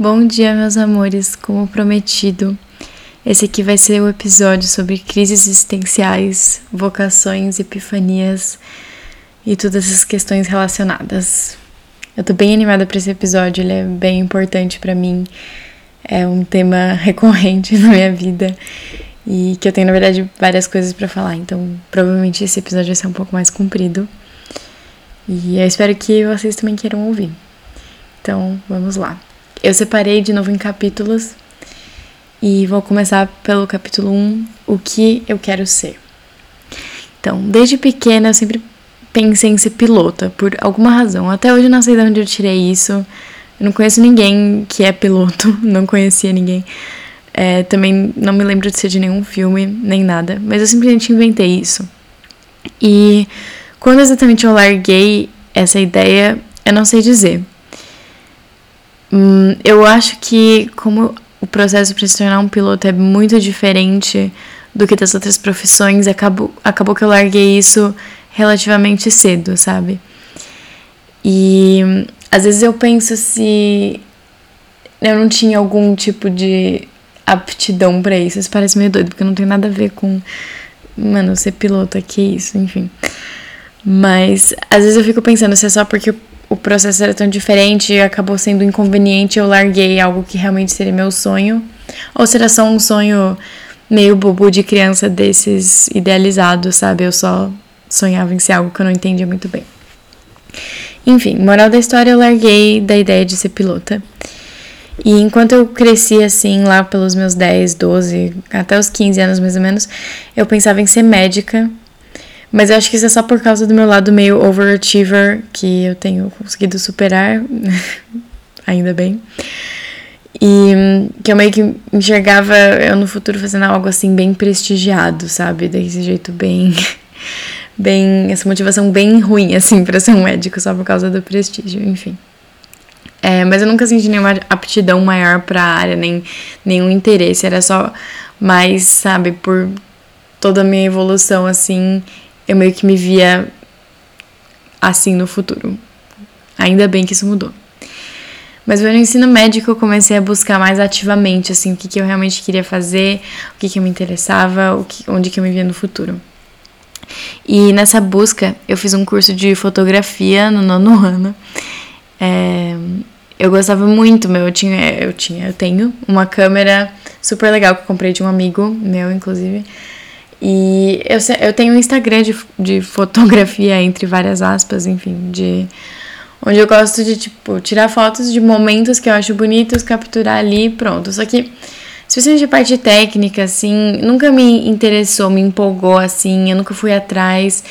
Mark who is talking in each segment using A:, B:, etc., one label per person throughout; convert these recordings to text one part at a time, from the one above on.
A: Bom dia, meus amores. Como prometido, esse aqui vai ser o episódio sobre crises existenciais, vocações, epifanias e todas essas questões relacionadas. Eu tô bem animada para esse episódio, ele é bem importante para mim. É um tema recorrente na minha vida e que eu tenho, na verdade, várias coisas para falar, então provavelmente esse episódio vai ser um pouco mais comprido. E eu espero que vocês também queiram ouvir. Então, vamos lá. Eu separei de novo em capítulos e vou começar pelo capítulo 1, o que eu quero ser. Então, desde pequena eu sempre pensei em ser pilota, por alguma razão. Até hoje eu não sei de onde eu tirei isso. Eu não conheço ninguém que é piloto, não conhecia ninguém. É, também não me lembro de ser de nenhum filme, nem nada, mas eu simplesmente inventei isso. E quando exatamente eu larguei essa ideia, eu não sei dizer. Hum, eu acho que como o processo para se tornar um piloto é muito diferente do que das outras profissões, acabou, acabou que eu larguei isso relativamente cedo, sabe? E às vezes eu penso se eu não tinha algum tipo de aptidão para isso. Isso parece meio doido, porque não tem nada a ver com, mano, ser piloto aqui, isso, enfim. Mas às vezes eu fico pensando se é só porque o processo era tão diferente e acabou sendo inconveniente, eu larguei algo que realmente seria meu sonho? Ou será só um sonho meio bobo de criança desses idealizados, sabe? Eu só sonhava em ser algo que eu não entendia muito bem. Enfim, moral da história, eu larguei da ideia de ser pilota. E enquanto eu cresci assim, lá pelos meus 10, 12, até os 15 anos mais ou menos, eu pensava em ser médica mas eu acho que isso é só por causa do meu lado meio overachiever que eu tenho conseguido superar, ainda bem. E que eu meio que enxergava eu no futuro fazendo algo assim bem prestigiado, sabe? Desse jeito bem. bem. essa motivação bem ruim, assim, para ser um médico só por causa do prestígio, enfim. É, mas eu nunca senti nenhuma aptidão maior para a área, nem nenhum interesse. Era só mais, sabe, por toda a minha evolução, assim, eu meio que me via assim no futuro. Ainda bem que isso mudou. Mas no ensino médico eu comecei a buscar mais ativamente assim o que, que eu realmente queria fazer, o que, que me interessava, o que, onde que eu me via no futuro. E nessa busca eu fiz um curso de fotografia no nono ano. É, eu gostava muito, meu, eu tinha, eu tinha, eu tenho uma câmera super legal que eu comprei de um amigo meu, inclusive. E eu, eu tenho um Instagram de, de fotografia, entre várias aspas, enfim, de. Onde eu gosto de, tipo, tirar fotos de momentos que eu acho bonitos, capturar ali e pronto. Só que, especialmente a parte técnica, assim, nunca me interessou, me empolgou, assim, eu nunca fui atrás.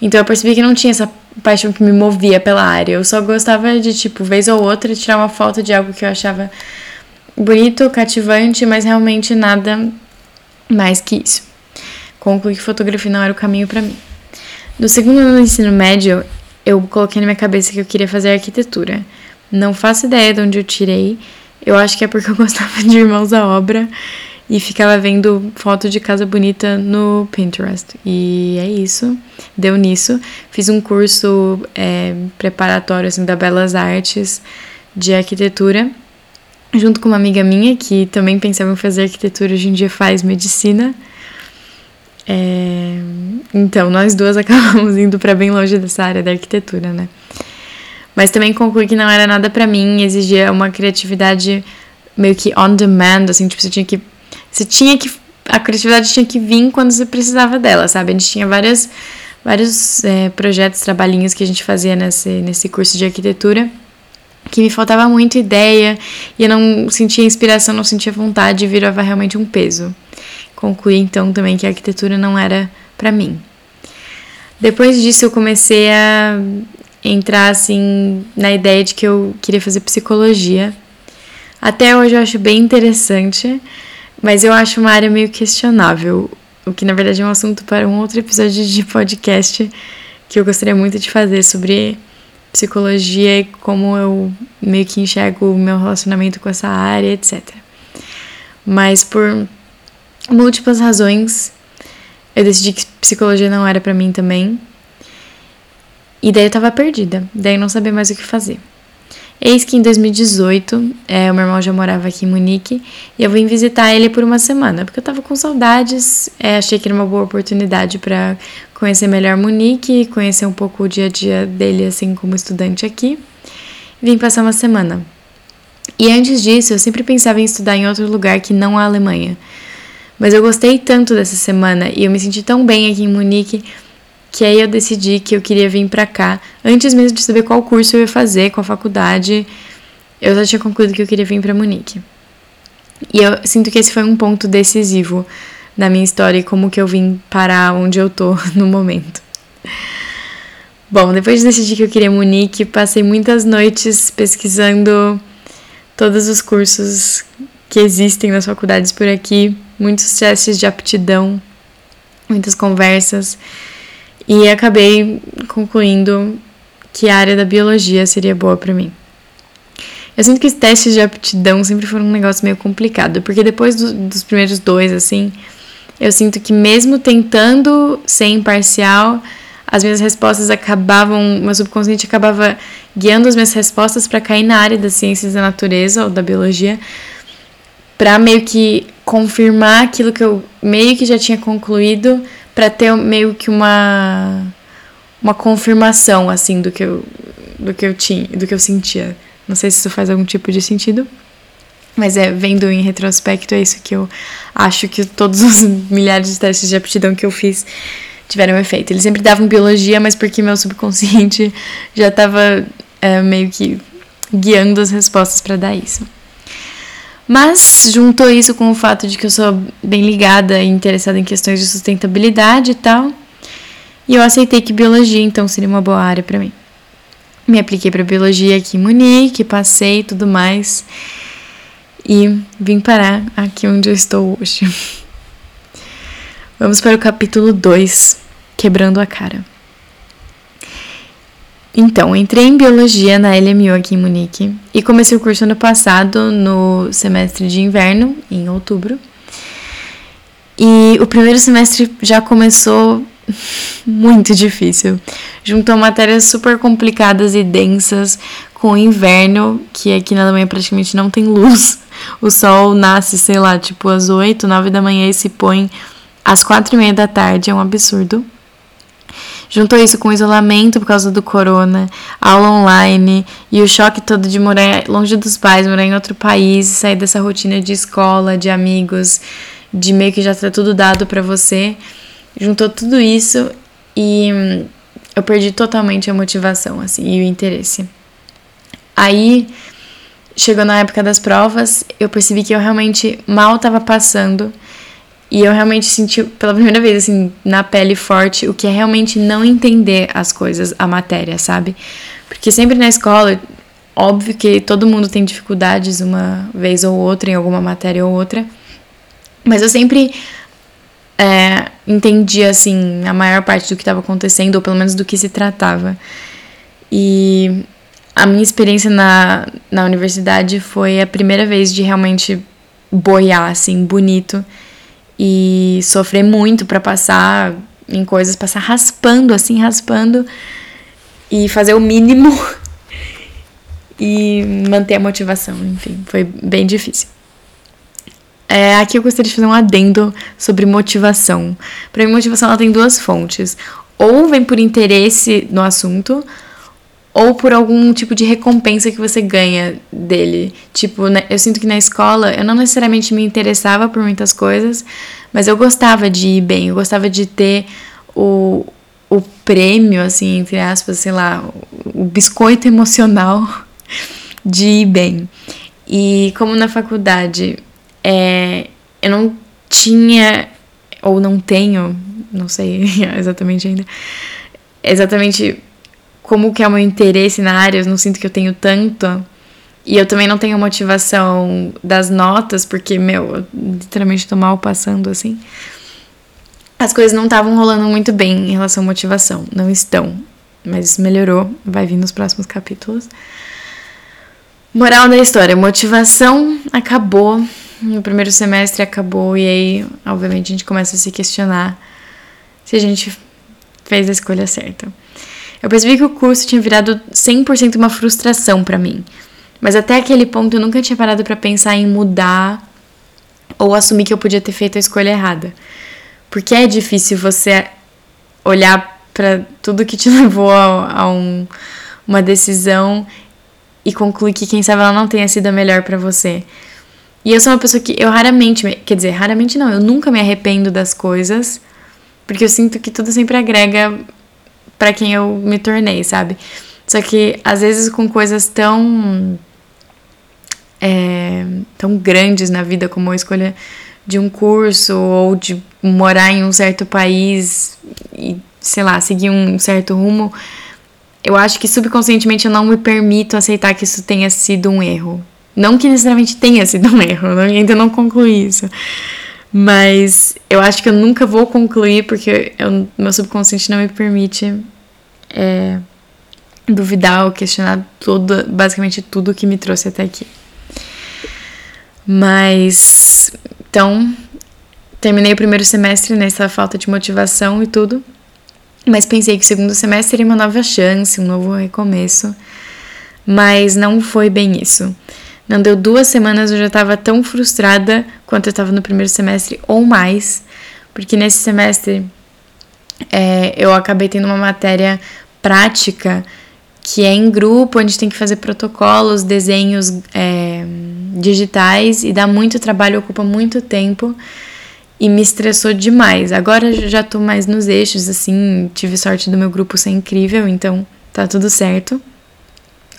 A: Então eu percebi que não tinha essa paixão que me movia pela área. Eu só gostava de, tipo, vez ou outra, tirar uma foto de algo que eu achava bonito, cativante, mas realmente nada mais que isso concluí que fotografia não era o caminho para mim. No segundo ano do ensino médio, eu coloquei na minha cabeça que eu queria fazer arquitetura. Não faço ideia de onde eu tirei. Eu acho que é porque eu gostava de Irmãos à Obra e ficava vendo foto de casa bonita no Pinterest. E é isso. Deu nisso. Fiz um curso é, preparatório assim, da Belas Artes de arquitetura, junto com uma amiga minha que também pensava em fazer arquitetura, hoje em dia faz medicina. É, então, nós duas acabamos indo para bem longe dessa área da arquitetura, né? Mas também concluí que não era nada para mim, exigia uma criatividade meio que on demand, assim, tipo, você tinha que você tinha que a criatividade tinha que vir quando você precisava dela, sabe? A gente tinha várias vários é, projetos, trabalhinhos que a gente fazia nesse nesse curso de arquitetura que me faltava muita ideia e eu não sentia inspiração, não sentia vontade e virava realmente um peso concluí então também que a arquitetura não era para mim. Depois disso eu comecei a entrar assim na ideia de que eu queria fazer psicologia. Até hoje eu acho bem interessante, mas eu acho uma área meio questionável, o que na verdade é um assunto para um outro episódio de podcast que eu gostaria muito de fazer sobre psicologia e como eu meio que enxergo o meu relacionamento com essa área, etc. Mas por múltiplas razões, eu decidi que psicologia não era para mim também. E daí eu tava perdida, daí não sabia mais o que fazer. Eis que em 2018, é, o meu irmão já morava aqui em Munique e eu vim visitar ele por uma semana, porque eu tava com saudades, é, achei que era uma boa oportunidade para conhecer melhor Munique, conhecer um pouco o dia a dia dele, assim, como estudante aqui. Vim passar uma semana. E antes disso, eu sempre pensava em estudar em outro lugar que não a Alemanha. Mas eu gostei tanto dessa semana e eu me senti tão bem aqui em Munique que aí eu decidi que eu queria vir para cá, antes mesmo de saber qual curso eu ia fazer, qual faculdade. Eu já tinha concluído que eu queria vir para Munique. E eu sinto que esse foi um ponto decisivo na minha história e como que eu vim parar onde eu tô no momento. Bom, depois de decidir que eu queria Munique, passei muitas noites pesquisando todos os cursos que existem nas faculdades por aqui, muitos testes de aptidão, muitas conversas. E acabei concluindo que a área da biologia seria boa para mim. Eu sinto que os testes de aptidão sempre foram um negócio meio complicado, porque depois do, dos primeiros dois, assim, eu sinto que mesmo tentando ser imparcial, as minhas respostas acabavam, meu subconsciente acabava guiando as minhas respostas para cair na área das ciências da natureza ou da biologia, para meio que confirmar aquilo que eu meio que já tinha concluído, para ter meio que uma uma confirmação assim do que eu do que eu tinha, do que eu sentia. Não sei se isso faz algum tipo de sentido. Mas é, vendo em retrospecto, é isso que eu acho que todos os milhares de testes de aptidão que eu fiz tiveram efeito. Eles sempre davam biologia, mas porque meu subconsciente já estava é, meio que guiando as respostas para dar isso. Mas juntou isso com o fato de que eu sou bem ligada e interessada em questões de sustentabilidade e tal. E eu aceitei que biologia então seria uma boa área para mim. Me apliquei para biologia aqui em Munique, passei tudo mais. E vim parar aqui onde eu estou hoje. Vamos para o capítulo 2, Quebrando a Cara. Então, entrei em biologia na LMU aqui em Munique e comecei o curso ano passado, no semestre de inverno, em outubro. E o primeiro semestre já começou muito difícil. Juntou matérias super complicadas e densas com o inverno, que aqui na Alemanha praticamente não tem luz. O sol nasce, sei lá, tipo às 8, 9 da manhã e se põe às 4 e meia da tarde, é um absurdo. Juntou isso com o isolamento por causa do corona, aula online e o choque todo de morar longe dos pais, morar em outro país, sair dessa rotina de escola, de amigos, de meio que já tá tudo dado para você. Juntou tudo isso e hum, eu perdi totalmente a motivação assim e o interesse. Aí chegou na época das provas, eu percebi que eu realmente mal estava passando e eu realmente senti pela primeira vez, assim, na pele forte, o que é realmente não entender as coisas, a matéria, sabe? Porque sempre na escola, óbvio que todo mundo tem dificuldades uma vez ou outra, em alguma matéria ou outra. Mas eu sempre é, entendi, assim, a maior parte do que estava acontecendo, ou pelo menos do que se tratava. E a minha experiência na, na universidade foi a primeira vez de realmente boiar, assim, bonito e sofrer muito para passar em coisas, passar raspando, assim, raspando e fazer o mínimo e manter a motivação, enfim, foi bem difícil. É, aqui eu gostaria de fazer um adendo sobre motivação. Para mim, motivação ela tem duas fontes. Ou vem por interesse no assunto, ou por algum tipo de recompensa que você ganha dele. Tipo, eu sinto que na escola eu não necessariamente me interessava por muitas coisas, mas eu gostava de ir bem, eu gostava de ter o, o prêmio, assim, entre aspas, sei lá, o biscoito emocional de ir bem. E como na faculdade é, eu não tinha, ou não tenho, não sei exatamente ainda, exatamente como que é o meu interesse na área, eu não sinto que eu tenho tanto. E eu também não tenho motivação das notas, porque, meu, eu literalmente tô mal passando assim. As coisas não estavam rolando muito bem em relação à motivação. Não estão. Mas isso melhorou. Vai vir nos próximos capítulos. Moral da história: motivação acabou. No primeiro semestre acabou. E aí, obviamente, a gente começa a se questionar se a gente fez a escolha certa. Eu percebi que o curso tinha virado 100% uma frustração para mim. Mas até aquele ponto eu nunca tinha parado para pensar em mudar ou assumir que eu podia ter feito a escolha errada. Porque é difícil você olhar para tudo que te levou a, a um, uma decisão e concluir que quem sabe ela não tenha sido a melhor para você. E eu sou uma pessoa que eu raramente, quer dizer, raramente não, eu nunca me arrependo das coisas, porque eu sinto que tudo sempre agrega para quem eu me tornei, sabe? Só que às vezes com coisas tão é, tão grandes na vida como a escolha de um curso ou de morar em um certo país e, sei lá, seguir um certo rumo, eu acho que subconscientemente eu não me permito aceitar que isso tenha sido um erro. Não que necessariamente tenha sido um erro, eu ainda não concluí isso. Mas eu acho que eu nunca vou concluir porque eu, meu subconsciente não me permite é, duvidar ou questionar tudo, basicamente tudo que me trouxe até aqui. Mas então terminei o primeiro semestre nessa falta de motivação e tudo. Mas pensei que o segundo semestre seria uma nova chance, um novo recomeço. Mas não foi bem isso. Não deu duas semanas, eu já estava tão frustrada quanto eu estava no primeiro semestre ou mais, porque nesse semestre é, eu acabei tendo uma matéria prática que é em grupo, onde tem que fazer protocolos, desenhos é, digitais e dá muito trabalho, ocupa muito tempo e me estressou demais. Agora já tô mais nos eixos, assim, tive sorte do meu grupo ser incrível, então tá tudo certo.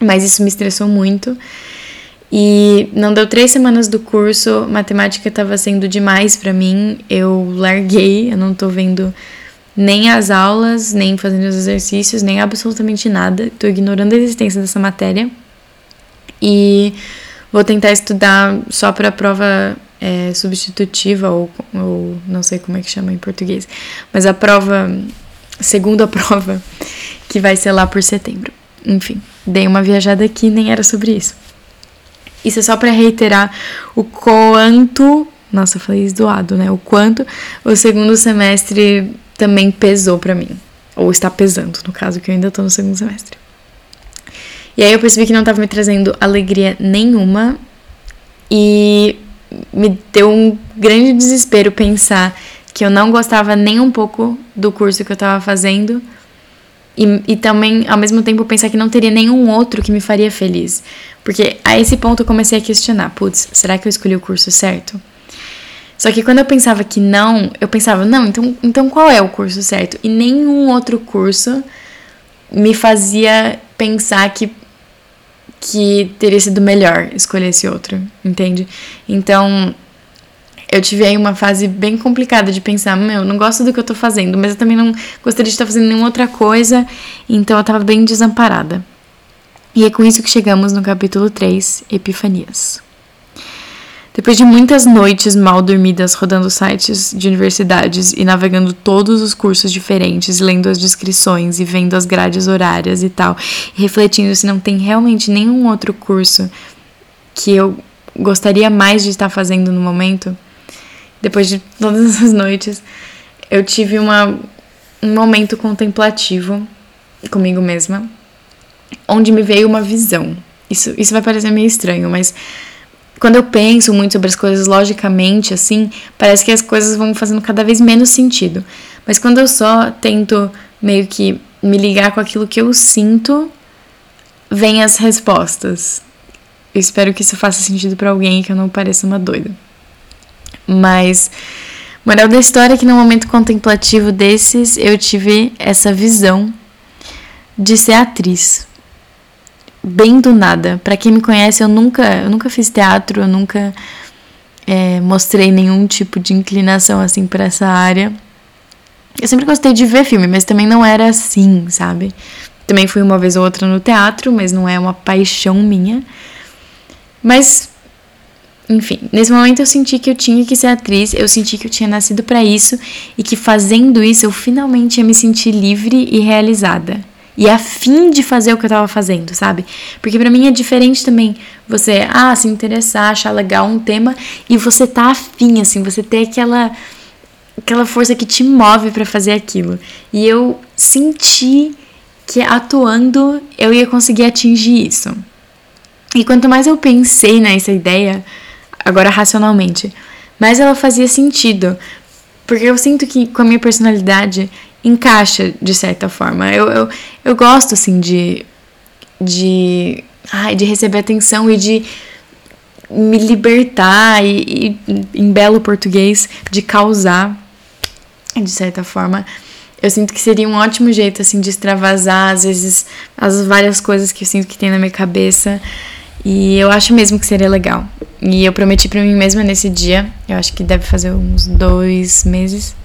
A: Mas isso me estressou muito. E não deu três semanas do curso, matemática estava sendo demais para mim. Eu larguei, eu não tô vendo nem as aulas, nem fazendo os exercícios, nem absolutamente nada. Estou ignorando a existência dessa matéria. E vou tentar estudar só para a prova é, substitutiva, ou, ou não sei como é que chama em português, mas a prova, segunda prova, que vai ser lá por setembro. Enfim, dei uma viajada aqui, nem era sobre isso. Isso é só para reiterar o quanto. Nossa, falei doado, né? O quanto o segundo semestre também pesou para mim. Ou está pesando, no caso, que eu ainda tô no segundo semestre. E aí eu percebi que não estava me trazendo alegria nenhuma. E me deu um grande desespero pensar que eu não gostava nem um pouco do curso que eu estava fazendo. E, e também, ao mesmo tempo, pensar que não teria nenhum outro que me faria feliz. Porque a esse ponto eu comecei a questionar: putz, será que eu escolhi o curso certo? Só que quando eu pensava que não, eu pensava, não, então, então qual é o curso certo? E nenhum outro curso me fazia pensar que, que teria sido melhor escolher esse outro, entende? Então, eu tive aí uma fase bem complicada de pensar, meu, não gosto do que eu tô fazendo, mas eu também não gostaria de estar fazendo nenhuma outra coisa, então eu tava bem desamparada. E é com isso que chegamos no capítulo 3, Epifanias. Depois de muitas noites mal dormidas rodando sites de universidades e navegando todos os cursos diferentes, lendo as descrições e vendo as grades horárias e tal, e refletindo se não tem realmente nenhum outro curso que eu gostaria mais de estar fazendo no momento, depois de todas essas noites, eu tive uma, um momento contemplativo comigo mesma, onde me veio uma visão. Isso, isso vai parecer meio estranho, mas quando eu penso muito sobre as coisas logicamente, assim, parece que as coisas vão fazendo cada vez menos sentido. Mas quando eu só tento meio que me ligar com aquilo que eu sinto, vem as respostas. Eu espero que isso faça sentido para alguém que eu não pareça uma doida. Mas, moral da história é que no momento contemplativo desses, eu tive essa visão de ser atriz bem do nada. Para quem me conhece, eu nunca, eu nunca fiz teatro, eu nunca é, mostrei nenhum tipo de inclinação assim para essa área. Eu sempre gostei de ver filme, mas também não era assim, sabe? Também fui uma vez ou outra no teatro, mas não é uma paixão minha. Mas, enfim, nesse momento eu senti que eu tinha que ser atriz, eu senti que eu tinha nascido para isso e que fazendo isso eu finalmente ia me sentir livre e realizada e a fim de fazer o que eu tava fazendo, sabe? Porque para mim é diferente também você, ah, se interessar, achar legal um tema e você tá afim, assim, você ter aquela aquela força que te move para fazer aquilo. E eu senti que atuando eu ia conseguir atingir isso. E quanto mais eu pensei nessa ideia, agora racionalmente, mais ela fazia sentido. Porque eu sinto que com a minha personalidade encaixa de certa forma. Eu, eu, eu gosto, assim, de. de. Ai, de receber atenção e de me libertar e, e, em belo português, de causar, de certa forma. Eu sinto que seria um ótimo jeito, assim, de extravasar, às vezes, as várias coisas que eu sinto que tem na minha cabeça. E eu acho mesmo que seria legal. E eu prometi para mim mesma nesse dia, eu acho que deve fazer uns dois meses,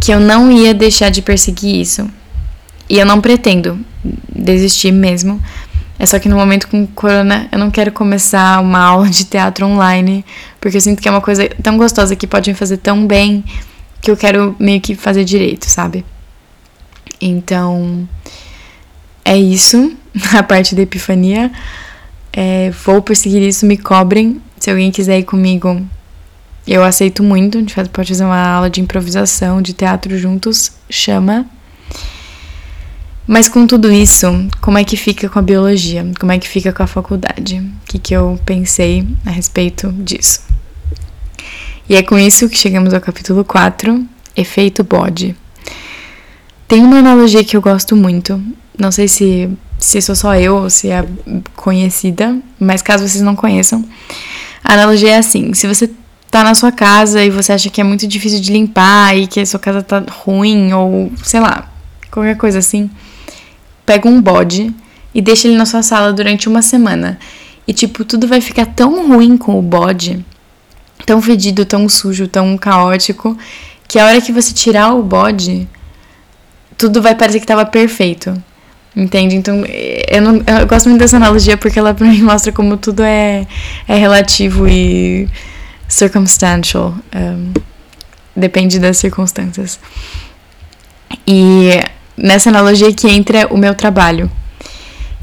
A: que eu não ia deixar de perseguir isso. E eu não pretendo desistir mesmo. É só que no momento com corona eu não quero começar uma aula de teatro online, porque eu sinto que é uma coisa tão gostosa que pode me fazer tão bem que eu quero meio que fazer direito, sabe? Então, é isso, a parte da epifania. É, vou perseguir isso, me cobrem. Se alguém quiser ir comigo, eu aceito muito. A gente pode fazer uma aula de improvisação, de teatro juntos, chama. Mas com tudo isso, como é que fica com a biologia? Como é que fica com a faculdade? O que, que eu pensei a respeito disso? E é com isso que chegamos ao capítulo 4, efeito bode. Tem uma analogia que eu gosto muito, não sei se, se sou só eu ou se é conhecida, mas caso vocês não conheçam, a analogia é assim: se você tá na sua casa e você acha que é muito difícil de limpar e que a sua casa tá ruim ou sei lá, qualquer coisa assim, pega um bode e deixa ele na sua sala durante uma semana. E tipo, tudo vai ficar tão ruim com o bode tão fedido, tão sujo, tão caótico, que a hora que você tirar o bode, tudo vai parecer que tava perfeito. Entende? Então, eu, não, eu gosto muito dessa analogia porque ela pra mim mostra como tudo é, é relativo e circumstantial. Um, depende das circunstâncias. E nessa analogia que entra o meu trabalho.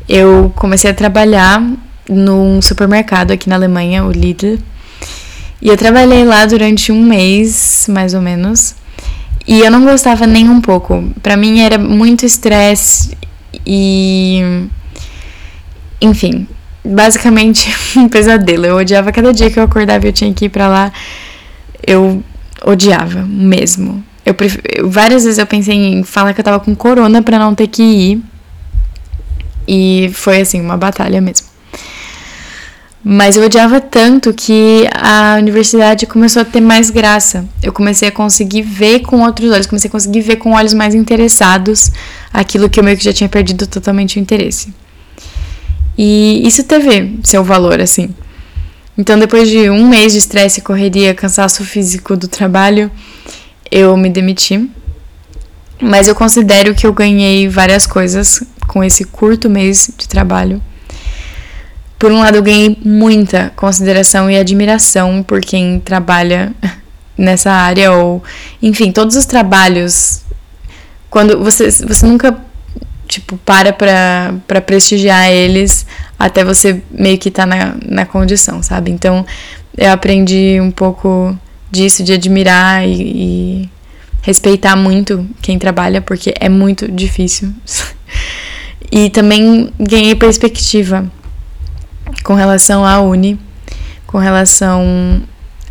A: Eu comecei a trabalhar num supermercado aqui na Alemanha, o Lidl, e eu trabalhei lá durante um mês, mais ou menos. E eu não gostava nem um pouco. Para mim era muito estresse e. Enfim, basicamente um pesadelo. Eu odiava cada dia que eu acordava e eu tinha que ir pra lá. Eu odiava mesmo. Eu pref... Várias vezes eu pensei em falar que eu tava com corona para não ter que ir. E foi assim, uma batalha mesmo. Mas eu odiava tanto que a universidade começou a ter mais graça. Eu comecei a conseguir ver com outros olhos, comecei a conseguir ver com olhos mais interessados aquilo que eu meio que já tinha perdido totalmente o interesse. E isso teve seu valor, assim. Então, depois de um mês de estresse, correria, cansaço físico do trabalho, eu me demiti. Mas eu considero que eu ganhei várias coisas com esse curto mês de trabalho por um lado, eu ganhei muita consideração e admiração por quem trabalha nessa área, ou, enfim, todos os trabalhos. Quando você, você nunca, tipo, para pra prestigiar eles até você meio que tá na, na condição, sabe? Então, eu aprendi um pouco disso, de admirar e, e respeitar muito quem trabalha, porque é muito difícil. e também ganhei perspectiva com relação à Uni, com relação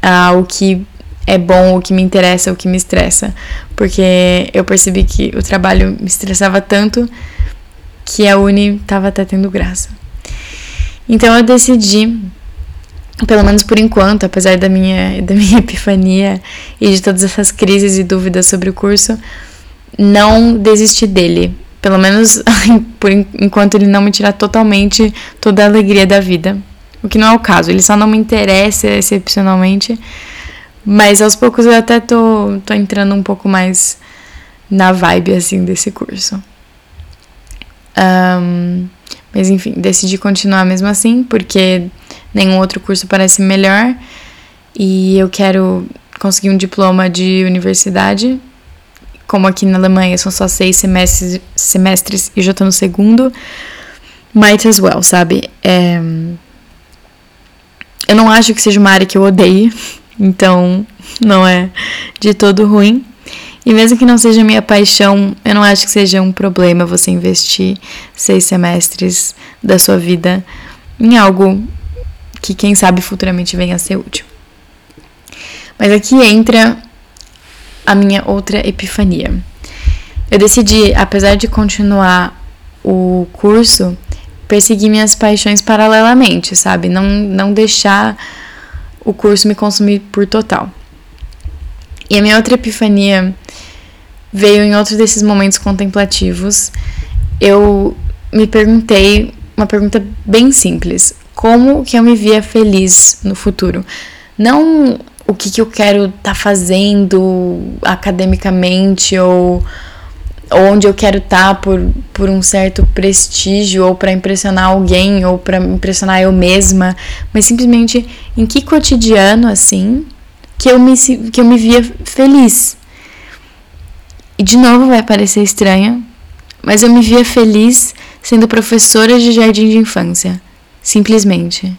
A: ao que é bom, o que me interessa, o que me estressa, porque eu percebi que o trabalho me estressava tanto que a Uni estava até tendo graça. Então eu decidi, pelo menos por enquanto, apesar da minha, da minha epifania e de todas essas crises e dúvidas sobre o curso, não desistir dele. Pelo menos por enquanto ele não me tirar totalmente toda a alegria da vida. O que não é o caso, ele só não me interessa excepcionalmente. Mas aos poucos eu até tô, tô entrando um pouco mais na vibe assim desse curso. Um, mas enfim, decidi continuar mesmo assim, porque nenhum outro curso parece melhor. E eu quero conseguir um diploma de universidade como aqui na Alemanha são só seis semestres, semestres e já tô no segundo, might as well, sabe? É... Eu não acho que seja uma área que eu odeie, então não é de todo ruim. E mesmo que não seja minha paixão, eu não acho que seja um problema você investir seis semestres da sua vida em algo que quem sabe futuramente venha a ser útil. Mas aqui entra a minha outra epifania. Eu decidi, apesar de continuar o curso, perseguir minhas paixões paralelamente, sabe? Não, não deixar o curso me consumir por total. E a minha outra epifania veio em outro desses momentos contemplativos. Eu me perguntei uma pergunta bem simples: como que eu me via feliz no futuro? Não o que, que eu quero estar tá fazendo academicamente ou onde eu quero estar tá por, por um certo prestígio ou para impressionar alguém ou para impressionar eu mesma, mas simplesmente em que cotidiano assim que eu me que eu me via feliz. E de novo vai parecer estranha, mas eu me via feliz sendo professora de jardim de infância, simplesmente.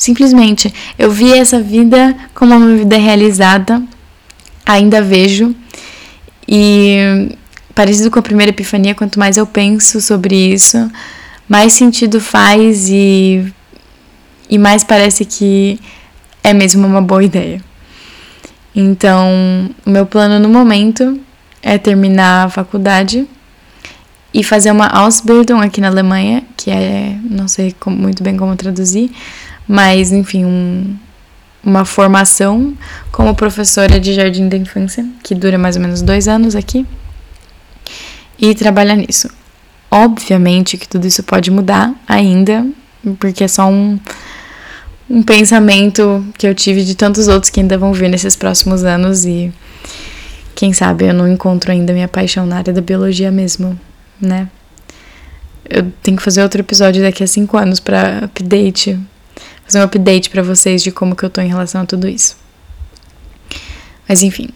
A: Simplesmente, eu vi essa vida como uma vida realizada, ainda vejo. E parecido com a primeira epifania, quanto mais eu penso sobre isso, mais sentido faz e, e mais parece que é mesmo uma boa ideia. Então, o meu plano no momento é terminar a faculdade e fazer uma Ausbildung aqui na Alemanha, que é, não sei como, muito bem como traduzir, mas enfim, um, uma formação como professora de jardim da infância, que dura mais ou menos dois anos aqui, e trabalhar nisso. Obviamente que tudo isso pode mudar ainda, porque é só um, um pensamento que eu tive de tantos outros que ainda vão vir nesses próximos anos e quem sabe eu não encontro ainda minha paixão na área da biologia mesmo, né? Eu tenho que fazer outro episódio daqui a cinco anos para update fazer um update para vocês de como que eu tô em relação a tudo isso. Mas enfim,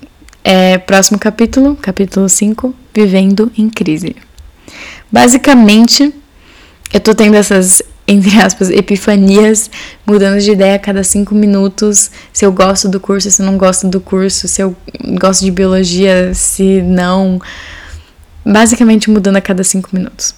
A: é, próximo capítulo, capítulo 5, Vivendo em Crise. Basicamente, eu tô tendo essas, entre aspas, epifanias, mudando de ideia a cada cinco minutos, se eu gosto do curso, se eu não gosto do curso, se eu gosto de biologia, se não. Basicamente mudando a cada cinco minutos.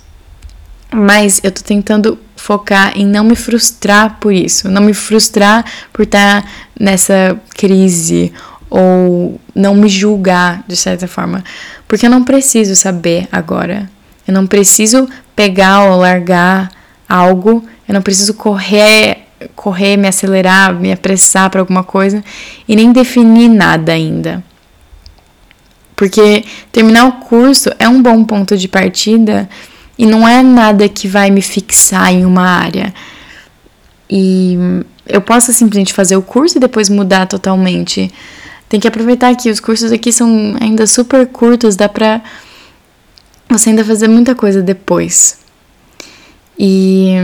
A: Mas eu tô tentando focar em não me frustrar por isso, não me frustrar por estar tá nessa crise ou não me julgar de certa forma, porque eu não preciso saber agora. Eu não preciso pegar ou largar algo, eu não preciso correr, correr, me acelerar, me apressar para alguma coisa e nem definir nada ainda. Porque terminar o curso é um bom ponto de partida e não é nada que vai me fixar em uma área. E eu posso simplesmente fazer o curso e depois mudar totalmente. Tem que aproveitar que os cursos aqui são ainda super curtos, dá pra você ainda fazer muita coisa depois. E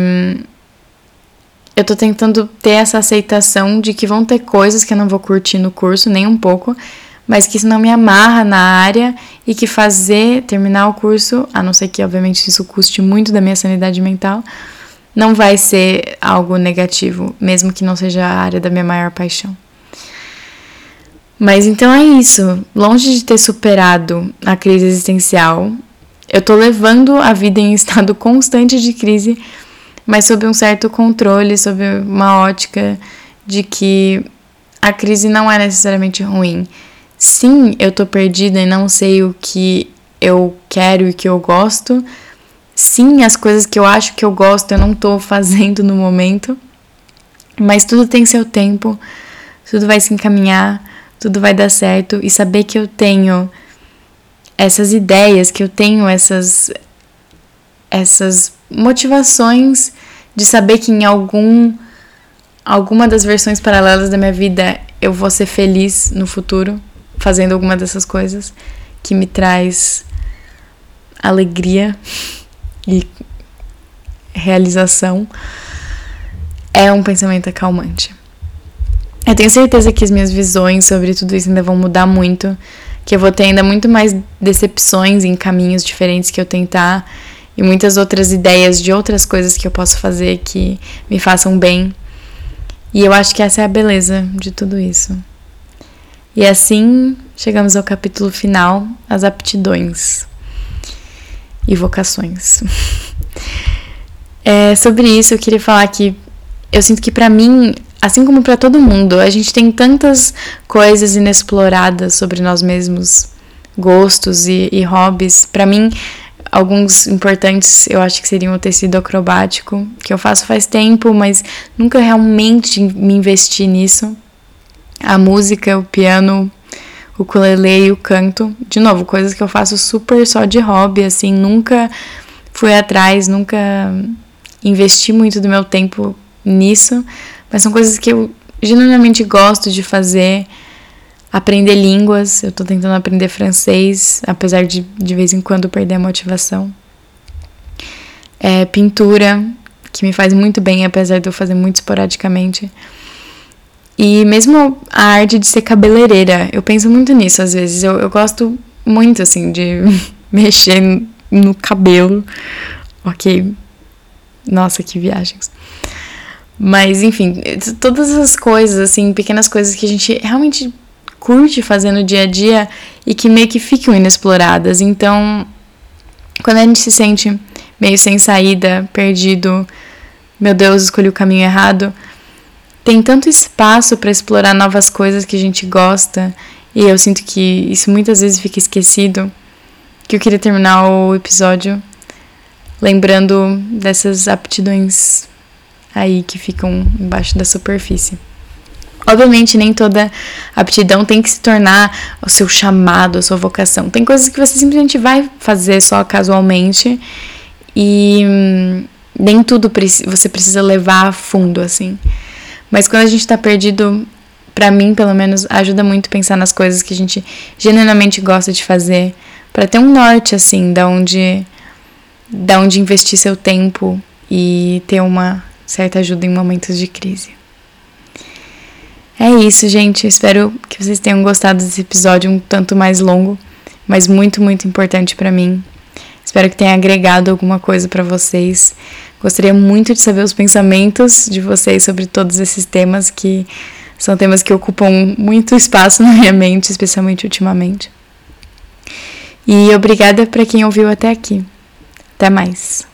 A: eu tô tentando ter essa aceitação de que vão ter coisas que eu não vou curtir no curso, nem um pouco, mas que isso não me amarra na área e que fazer, terminar o curso, a não ser que obviamente isso custe muito da minha sanidade mental, não vai ser algo negativo, mesmo que não seja a área da minha maior paixão. Mas então é isso. Longe de ter superado a crise existencial, eu tô levando a vida em estado constante de crise, mas sob um certo controle, sob uma ótica de que a crise não é necessariamente ruim Sim, eu tô perdida e não sei o que eu quero e que eu gosto. Sim, as coisas que eu acho que eu gosto eu não tô fazendo no momento. Mas tudo tem seu tempo, tudo vai se encaminhar, tudo vai dar certo e saber que eu tenho essas ideias, que eu tenho essas essas motivações de saber que em algum alguma das versões paralelas da minha vida eu vou ser feliz no futuro fazendo alguma dessas coisas que me traz alegria e realização é um pensamento acalmante. Eu tenho certeza que as minhas visões sobre tudo isso ainda vão mudar muito, que eu vou ter ainda muito mais decepções em caminhos diferentes que eu tentar e muitas outras ideias de outras coisas que eu posso fazer que me façam bem. E eu acho que essa é a beleza de tudo isso. E assim chegamos ao capítulo final, as aptidões e vocações. É, sobre isso, eu queria falar que eu sinto que para mim, assim como para todo mundo, a gente tem tantas coisas inexploradas sobre nós mesmos, gostos e, e hobbies. Para mim, alguns importantes eu acho que seriam o tecido acrobático, que eu faço faz tempo, mas nunca realmente me investi nisso. A música, o piano, o ukulele e o canto. De novo, coisas que eu faço super só de hobby, assim, nunca fui atrás, nunca investi muito do meu tempo nisso, mas são coisas que eu genuinamente gosto de fazer. Aprender línguas, eu tô tentando aprender francês, apesar de de vez em quando perder a motivação. É, pintura, que me faz muito bem, apesar de eu fazer muito esporadicamente. E mesmo a arte de ser cabeleireira, eu penso muito nisso às vezes. Eu, eu gosto muito, assim, de mexer no cabelo. Ok. Nossa, que viagens. Mas, enfim, todas essas coisas, assim, pequenas coisas que a gente realmente curte fazer no dia a dia e que meio que ficam inexploradas. Então, quando a gente se sente meio sem saída, perdido, meu Deus, escolhi o caminho errado, tem tanto espaço para explorar novas coisas que a gente gosta, e eu sinto que isso muitas vezes fica esquecido, que eu queria terminar o episódio lembrando dessas aptidões aí que ficam embaixo da superfície. Obviamente, nem toda aptidão tem que se tornar o seu chamado, a sua vocação. Tem coisas que você simplesmente vai fazer só casualmente e hum, nem tudo você precisa levar a fundo, assim. Mas quando a gente tá perdido, para mim, pelo menos, ajuda muito pensar nas coisas que a gente genuinamente gosta de fazer, para ter um norte, assim, da onde, da onde investir seu tempo e ter uma certa ajuda em momentos de crise. É isso, gente. Espero que vocês tenham gostado desse episódio um tanto mais longo, mas muito, muito importante para mim. Espero que tenha agregado alguma coisa para vocês. Gostaria muito de saber os pensamentos de vocês sobre todos esses temas que são temas que ocupam muito espaço na minha mente, especialmente ultimamente. E obrigada para quem ouviu até aqui. Até mais.